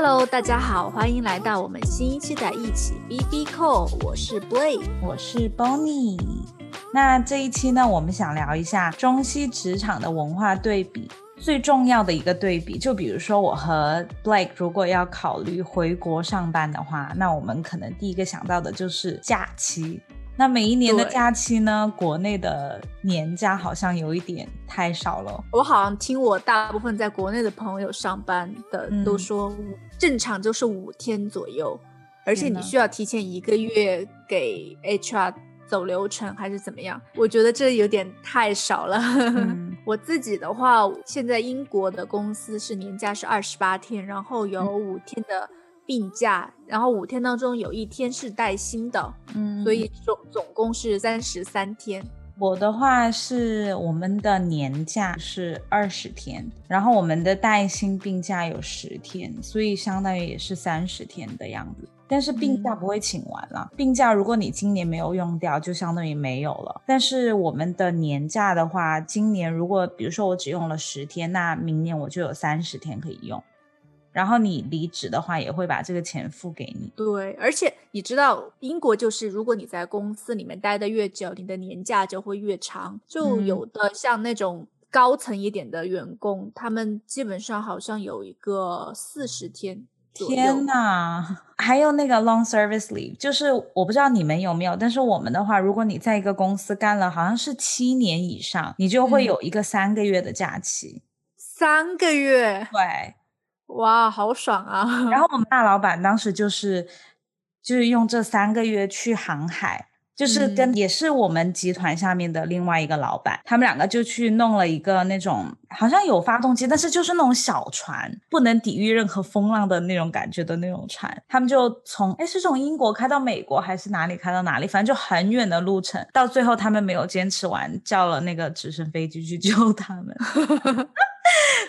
Hello，大家好，欢迎来到我们新一期的一起 B B Call，我是 Blake，我是 Bonnie。那这一期呢，我们想聊一下中西职场的文化对比，最重要的一个对比，就比如说我和 Blake 如果要考虑回国上班的话，那我们可能第一个想到的就是假期。那每一年的假期呢？国内的年假好像有一点太少了。我好像听我大部分在国内的朋友上班的都说，正常就是五天左右，而且你需要提前一个月给 HR 走流程还是怎么样？我觉得这有点太少了。我自己的话，现在英国的公司是年假是二十八天，然后有五天的。病假，然后五天当中有一天是带薪的，嗯，所以总总共是三十三天。我的话是我们的年假是二十天，然后我们的带薪病假有十天，所以相当于也是三十天的样子。但是病假不会请完了，病假如果你今年没有用掉，就相当于没有了。但是我们的年假的话，今年如果比如说我只用了十天，那明年我就有三十天可以用。然后你离职的话，也会把这个钱付给你。对，而且你知道，英国就是如果你在公司里面待的越久，你的年假就会越长。就有的像那种高层一点的员工，他们基本上好像有一个四十天。天呐，还有那个 long service leave，就是我不知道你们有没有，但是我们的话，如果你在一个公司干了好像是七年以上，你就会有一个三个月的假期。三个月？对。哇，好爽啊！然后我们大老板当时就是，就是用这三个月去航海，就是跟也是我们集团下面的另外一个老板，他们两个就去弄了一个那种好像有发动机，但是就是那种小船，不能抵御任何风浪的那种感觉的那种船。他们就从哎是从英国开到美国还是哪里开到哪里，反正就很远的路程。到最后他们没有坚持完，叫了那个直升飞机去救他们。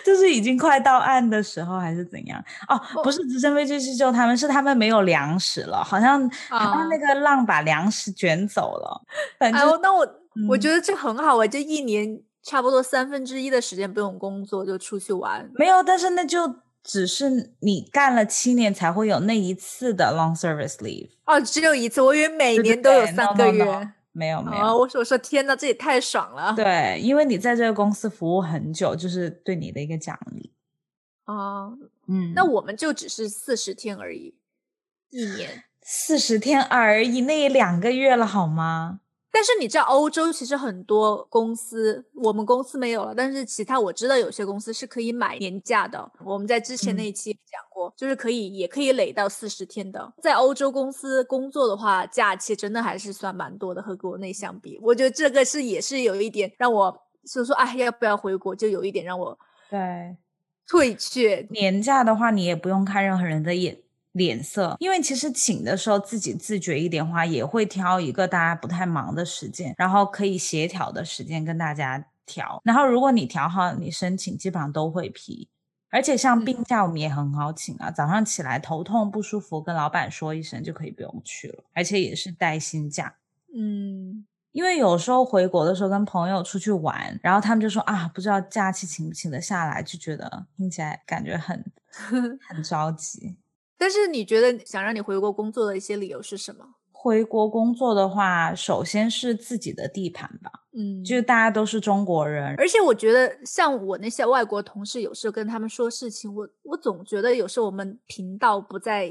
就是已经快到岸的时候，还是怎样？哦，不是直升飞机去救他们，是他们没有粮食了，好像好像那个浪把粮食卷走了。反正那我我觉得这很好啊，这一年差不多三分之一的时间不用工作就出去玩。没有，但是那就只是你干了七年才会有那一次的 long service leave。哦，只有一次，我以为每年都有三个月。没有没有，我说我说天哪，这也太爽了。对，因为你在这个公司服务很久，就是对你的一个奖励。哦，嗯，那我们就只是四十天而已，一年四十天而已，那也两个月了好吗？但是你知道，欧洲其实很多公司，我们公司没有了，但是其他我知道有些公司是可以买年假的。我们在之前那一期讲过，就是可以也可以累到四十天的。在欧洲公司工作的话，假期真的还是算蛮多的，和国内相比，我觉得这个是也是有一点让我就说，哎，要不要回国？就有一点让我对退却。年假的话，你也不用看任何人的眼。脸色，因为其实请的时候自己自觉一点话，也会挑一个大家不太忙的时间，然后可以协调的时间跟大家调。然后如果你调好，你申请基本上都会批。而且像病假我们也很好请啊，早上起来头痛不舒服，跟老板说一声就可以不用去了，而且也是带薪假。嗯，因为有时候回国的时候跟朋友出去玩，然后他们就说啊，不知道假期请不请得下来，就觉得听起来感觉很 很着急。但是你觉得想让你回国工作的一些理由是什么？回国工作的话，首先是自己的地盘吧，嗯，就是大家都是中国人，而且我觉得像我那些外国同事，有时候跟他们说事情，我我总觉得有时候我们频道不在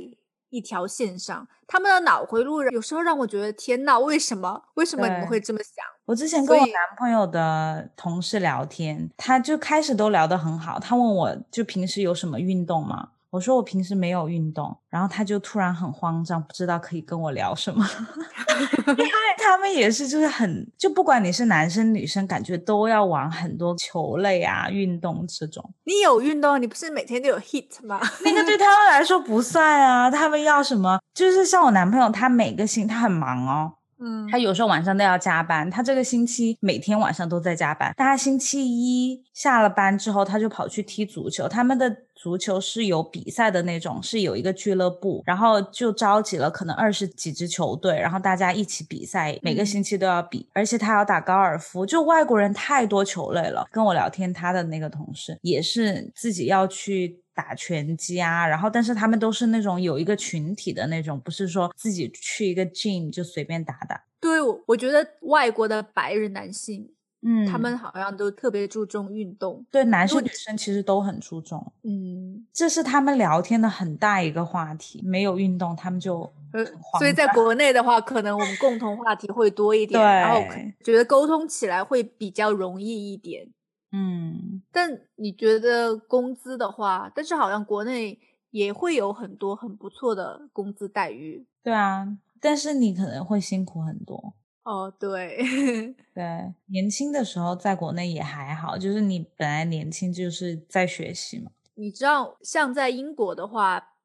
一条线上，他们的脑回路有时候让我觉得天呐，为什么？为什么你们会这么想？我之前跟我男朋友的同事聊天，他就开始都聊得很好，他问我就平时有什么运动吗？我说我平时没有运动，然后他就突然很慌张，不知道可以跟我聊什么，因为他们也是就是很就不管你是男生女生，感觉都要玩很多球类啊运动这种。你有运动，你不是每天都有 hit 吗？那个对他们来说不算啊，他们要什么？就是像我男朋友，他每个星他很忙哦。嗯，他有时候晚上都要加班。他这个星期每天晚上都在加班。但他星期一下了班之后，他就跑去踢足球。他们的足球是有比赛的那种，是有一个俱乐部，然后就召集了可能二十几支球队，然后大家一起比赛，每个星期都要比，而且他要打高尔夫，就外国人太多球类了。跟我聊天，他的那个同事也是自己要去打拳击啊，然后但是他们都是那种有一个群体的那种，不是说自己去一个 gym 就随便打打。对，我觉得外国的白人男性。嗯，他们好像都特别注重运动，对，男生女生其实都很注重。嗯，这是他们聊天的很大一个话题。没有运动，他们就呃，所以在国内的话，可能我们共同话题会多一点，然后觉得沟通起来会比较容易一点。嗯，但你觉得工资的话，但是好像国内也会有很多很不错的工资待遇。对啊，但是你可能会辛苦很多。哦，对 对，年轻的时候在国内也还好，就是你本来年轻就是在学习嘛。你知道，像在英国的话，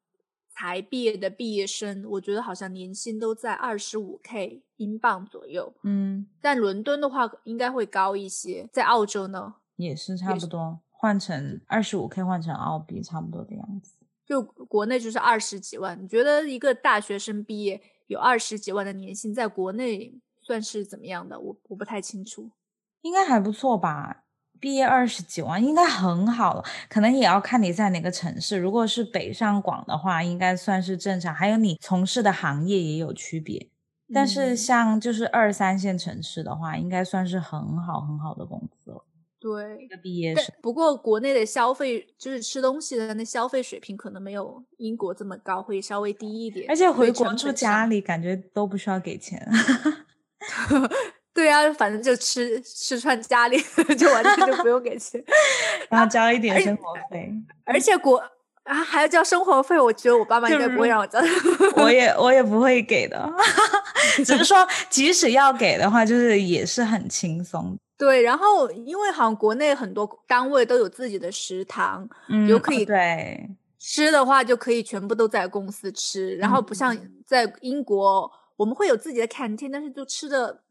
才毕业的毕业生，我觉得好像年薪都在二十五 K 英镑左右。嗯，但伦敦的话应该会高一些。在澳洲呢，也是差不多，换成二十五 K 换成澳币差不多的样子。就国内就是二十几万，你觉得一个大学生毕业有二十几万的年薪，在国内？算是怎么样的？我我不太清楚，应该还不错吧。毕业二十几万，应该很好了。可能也要看你在哪个城市。如果是北上广的话，应该算是正常。还有你从事的行业也有区别。但是像就是二三线城市的话，应该算是很好很好的工资了。对，毕业生。不过国内的消费就是吃东西的那消费水平可能没有英国这么高，会稍微低一点。而且回国住家里，感觉都不需要给钱。对啊，反正就吃吃穿家里，就完全就不用给钱，然后交一点生活费。而且国啊还要交生活费，我觉得我爸妈应该不会让我交。我也我也不会给的，只是说即使要给的话，就是也是很轻松。对，然后因为好像国内很多单位都有自己的食堂，嗯有可以对吃的话就可以全部都在公司吃，然后不像在英国。我们会有自己的 canteen，但是就吃的，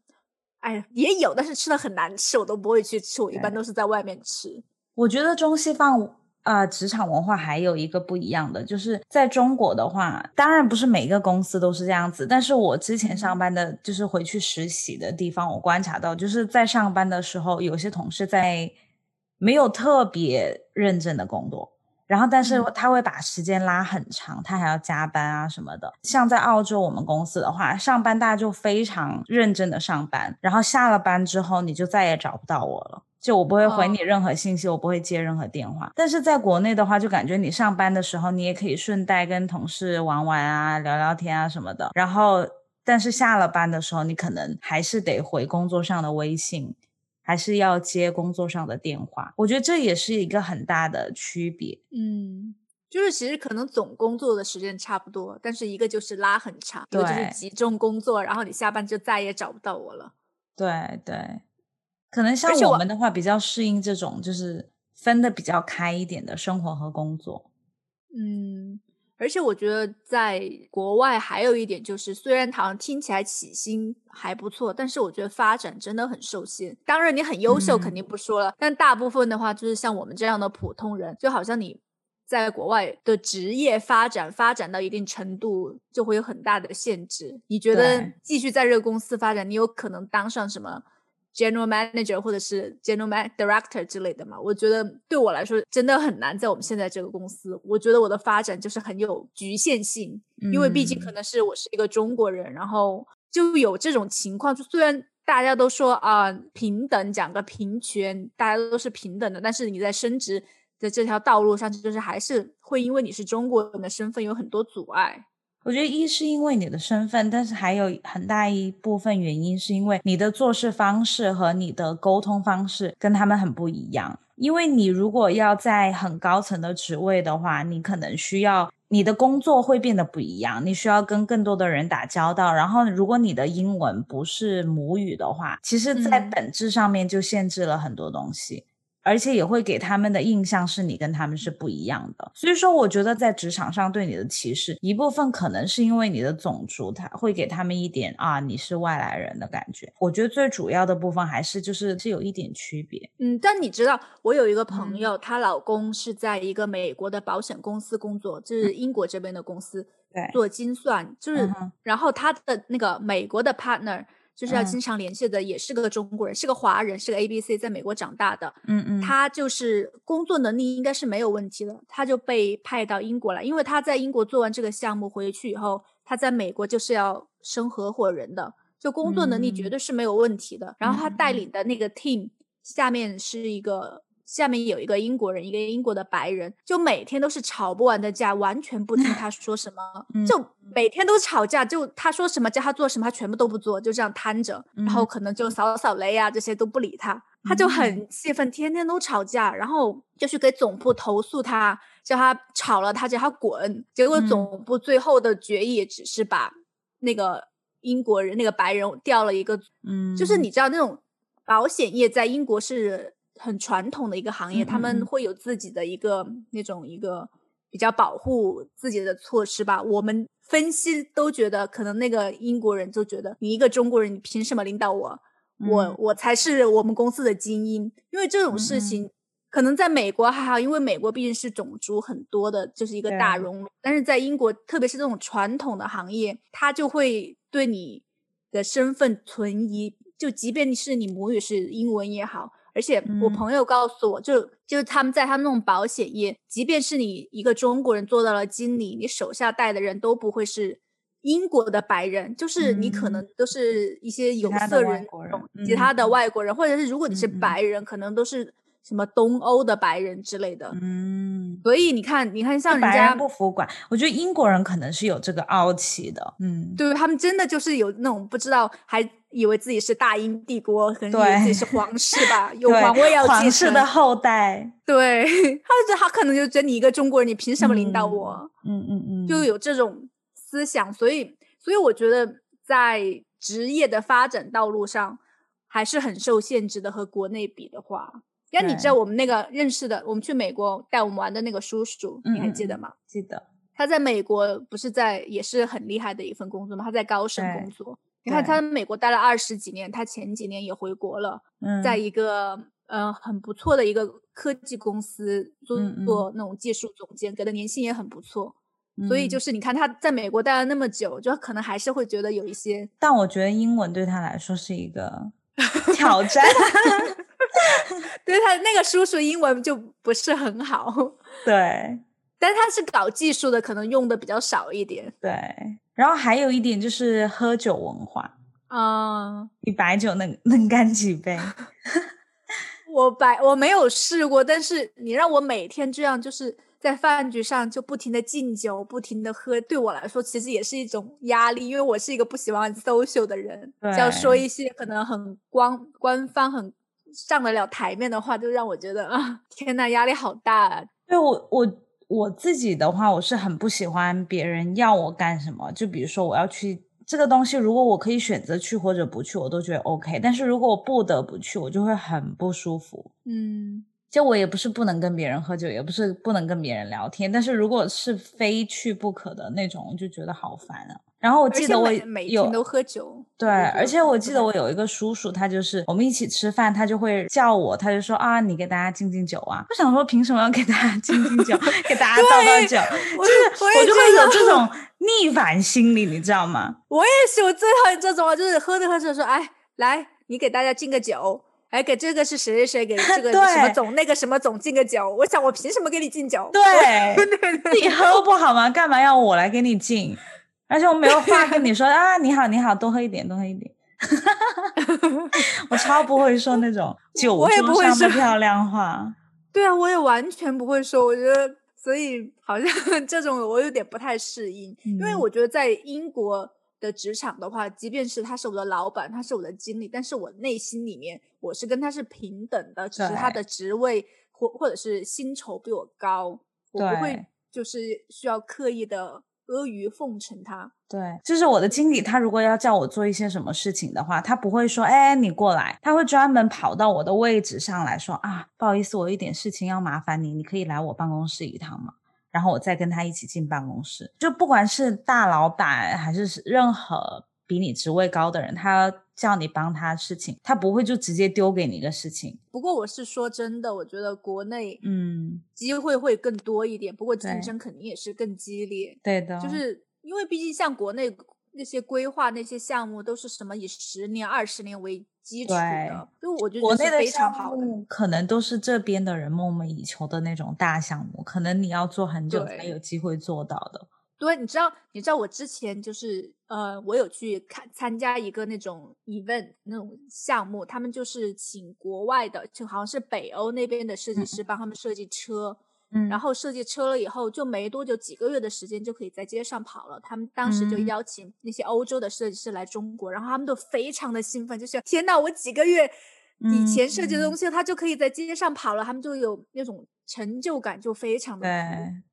哎，也有，但是吃的很难吃，我都不会去吃。我一般都是在外面吃。我觉得中西方啊，职场文化还有一个不一样的，就是在中国的话，当然不是每个公司都是这样子。但是我之前上班的，就是回去实习的地方，我观察到，就是在上班的时候，有些同事在没有特别认真的工作。然后，但是他会把时间拉很长，他还要加班啊什么的。像在澳洲，我们公司的话，上班大家就非常认真的上班，然后下了班之后，你就再也找不到我了，就我不会回你任何信息，我不会接任何电话。但是在国内的话，就感觉你上班的时候，你也可以顺带跟同事玩玩啊、聊聊天啊什么的。然后，但是下了班的时候，你可能还是得回工作上的微信。还是要接工作上的电话，我觉得这也是一个很大的区别。嗯，就是其实可能总工作的时间差不多，但是一个就是拉很长，一个就是集中工作，然后你下班就再也找不到我了。对对，可能像我们的话比较适应这种，就是分的比较开一点的生活和工作。嗯。而且我觉得在国外还有一点就是，虽然好像听起来起薪还不错，但是我觉得发展真的很受限。当然你很优秀肯定不说了，但大部分的话就是像我们这样的普通人，就好像你在国外的职业发展发展到一定程度，就会有很大的限制。你觉得继续在这个公司发展，你有可能当上什么？General Manager 或者是 General Director 之类的嘛，我觉得对我来说真的很难在我们现在这个公司。我觉得我的发展就是很有局限性，因为毕竟可能是我是一个中国人，然后就有这种情况。就虽然大家都说啊平等，讲个平权，大家都是平等的，但是你在升职的这条道路上，就是还是会因为你是中国人的身份有很多阻碍。我觉得一是因为你的身份，但是还有很大一部分原因是因为你的做事方式和你的沟通方式跟他们很不一样。因为你如果要在很高层的职位的话，你可能需要你的工作会变得不一样，你需要跟更多的人打交道。然后，如果你的英文不是母语的话，其实在本质上面就限制了很多东西。而且也会给他们的印象是你跟他们是不一样的。所以说，我觉得在职场上对你的歧视，一部分可能是因为你的种族，他会给他们一点啊你是外来人的感觉。我觉得最主要的部分还是就是是有一点区别。嗯，但你知道，我有一个朋友，她老公是在一个美国的保险公司工作，就是英国这边的公司，对，做精算，就是然后他的那个美国的 partner。就是要经常联系的，也是个中国人，是个华人，是个 A B C，在美国长大的。嗯嗯，他就是工作能力应该是没有问题的，他就被派到英国来，因为他在英国做完这个项目回去以后，他在美国就是要升合伙人的，就工作能力绝对是没有问题的。然后他带领的那个 team 下面是一个。下面有一个英国人，一个英国的白人，就每天都是吵不完的架，完全不听他说什么，就每。天都吵架，就他说什么叫他做什么，他全部都不做，就这样瘫着，然后可能就扫扫雷啊这些都不理他，他就很。气愤，天天都吵架，然后就去给总部投诉他，叫他吵了他叫他滚，结果总部最后的决议只是把那个英国人那个白人调了一个，嗯，就是你知道那种保险业在英国是。很传统的一个行业，他们会有自己的一个那种一个比较保护自己的措施吧。我们分析都觉得，可能那个英国人就觉得，你一个中国人，你凭什么领导我？我我才是我们公司的精英。因为这种事情，可能在美国还好，因为美国毕竟是种族很多的，就是一个大熔炉。但是在英国，特别是这种传统的行业，他就会对你的身份存疑。就即便是你母语是英文也好。而且我朋友告诉我，就就是他们在他们那种保险业，即便是你一个中国人做到了经理，你手下带的人都不会是英国的白人，就是你可能都是一些有色人种，其他的外国人，或者是如果你是白人，可能都是。什么东欧的白人之类的，嗯，所以你看，你看像人家不服管，我觉得英国人可能是有这个傲气的，嗯，对他们真的就是有那种不知道，还以为自己是大英帝国，可能以为自己是皇室吧，有皇位要皇室的后代，对，他就他可能就觉得你一个中国人，你凭什么领导我？嗯嗯嗯，就有这种思想，所以所以我觉得在职业的发展道路上还是很受限制的，和国内比的话。那你知道我们那个认识的，我们去美国带我们玩的那个叔叔，你还记得吗？记得。他在美国不是在也是很厉害的一份工作吗？他在高盛工作。你看他美国待了二十几年，他前几年也回国了，在一个呃很不错的一个科技公司做做那种技术总监，给的年薪也很不错。所以就是你看他在美国待了那么久，就可能还是会觉得有一些。但我觉得英文对他来说是一个 挑战。对他那个叔叔英文就不是很好，对，但他是搞技术的，可能用的比较少一点。对，然后还有一点就是喝酒文化嗯，你白酒能能干几杯？我白我没有试过，但是你让我每天这样就是在饭局上就不停的敬酒，不停的喝，对我来说其实也是一种压力，因为我是一个不喜欢 social 的人，要说一些可能很官官方很。上得了台面的话，就让我觉得啊，天呐，压力好大。啊！对我，我我自己的话，我是很不喜欢别人要我干什么。就比如说，我要去这个东西，如果我可以选择去或者不去，我都觉得 OK。但是如果我不得不去，我就会很不舒服。嗯。就我也不是不能跟别人喝酒，也不是不能跟别人聊天，但是如果是非去不可的那种，我就觉得好烦啊。然后我记得我有都喝酒，对，而且我记得我有一个叔叔，他就是我们一起吃饭，他就会叫我，他就说啊，你给大家敬敬酒啊。我想说，凭什么要给大家敬敬酒，给大家倒倒酒？就是我就会有这种逆反心理，你知道吗？我也是，我最讨厌这种啊，就是喝着喝着说，哎，来，你给大家敬个酒。哎，给这个是谁谁谁给这个 什么总那个什么总敬个酒？我想我凭什么给你敬酒？对，自己喝不好吗？干嘛要我来给你敬？而且我没有话跟你说 啊，你好你好，多喝一点多喝一点。我超不会说那种酒桌上的漂亮话。对啊，我也完全不会说。我觉得，所以好像这种我有点不太适应，因为我觉得在英国。的职场的话，即便是他是我的老板，他是我的经理，但是我内心里面我是跟他是平等的，只是他的职位或或者是薪酬比我高，我不会就是需要刻意的阿谀奉承他。对，就是我的经理，他如果要叫我做一些什么事情的话，他不会说，哎，你过来，他会专门跑到我的位置上来说，啊，不好意思，我有一点事情要麻烦你，你可以来我办公室一趟吗？然后我再跟他一起进办公室。就不管是大老板还是任何比你职位高的人，他叫你帮他事情，他不会就直接丢给你一个事情。不过我是说真的，我觉得国内嗯机会会更多一点，不过竞争肯定也是更激烈。对的，就是。因为毕竟像国内那些规划那些项目都是什么以十年、二十年为基础的，就我觉得国内的非常好的，可能都是这边的人梦寐以求的那种大项目，可能你要做很久才有机会做到的。对，你知道，你知道我之前就是呃，我有去看参加一个那种 event 那种项目，他们就是请国外的，就好像是北欧那边的设计师帮他们设计车。然后设计车了以后，就没多久，几个月的时间就可以在街上跑了。他们当时就邀请那些欧洲的设计师来中国，然后他们都非常的兴奋，就是天呐，我几个月以前设计的东西，他就可以在街上跑了，他们就有那种成就感，就非常的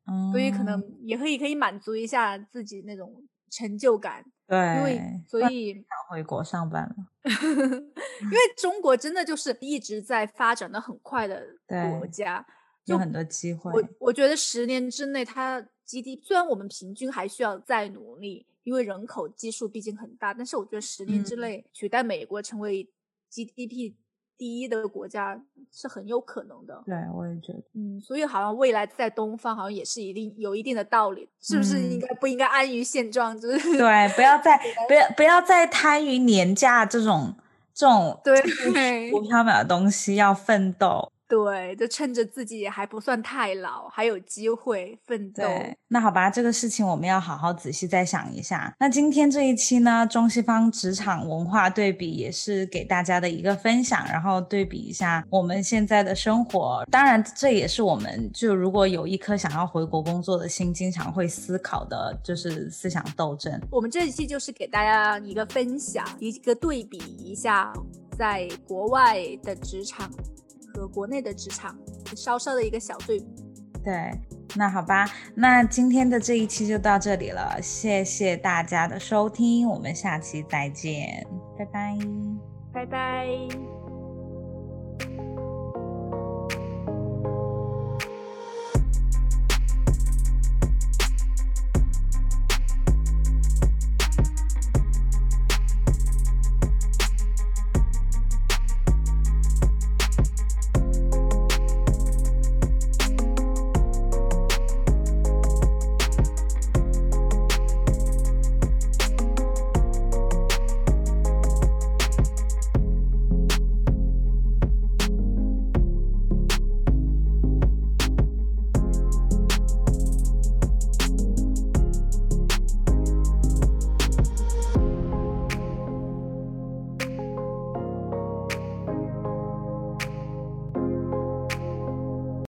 足。所以可能也可以可以满足一下自己那种成就感。对，因为所以想回国上班了，因为中国真的就是一直在发展的很快的 国家。有很多机会。我我觉得十年之内，它 GDP 虽然我们平均还需要再努力，因为人口基数毕竟很大，但是我觉得十年之内取代美国成为 GDP 第一的国家是很有可能的。对，我也觉得。嗯，所以好像未来在东方好像也是一定有一定的道理，是不是应该不应该安于现状？就是 对，不要再不要不要再贪于年假这种这种对浮 飘渺的东西，要奋斗。对，就趁着自己还不算太老，还有机会奋斗。那好吧，这个事情我们要好好仔细再想一下。那今天这一期呢，中西方职场文化对比也是给大家的一个分享，然后对比一下我们现在的生活。当然，这也是我们就如果有一颗想要回国工作的心，经常会思考的，就是思想斗争。我们这一期就是给大家一个分享，一个对比一下，在国外的职场。和国内的职场稍稍的一个小对比，对，那好吧，那今天的这一期就到这里了，谢谢大家的收听，我们下期再见，拜拜，拜拜。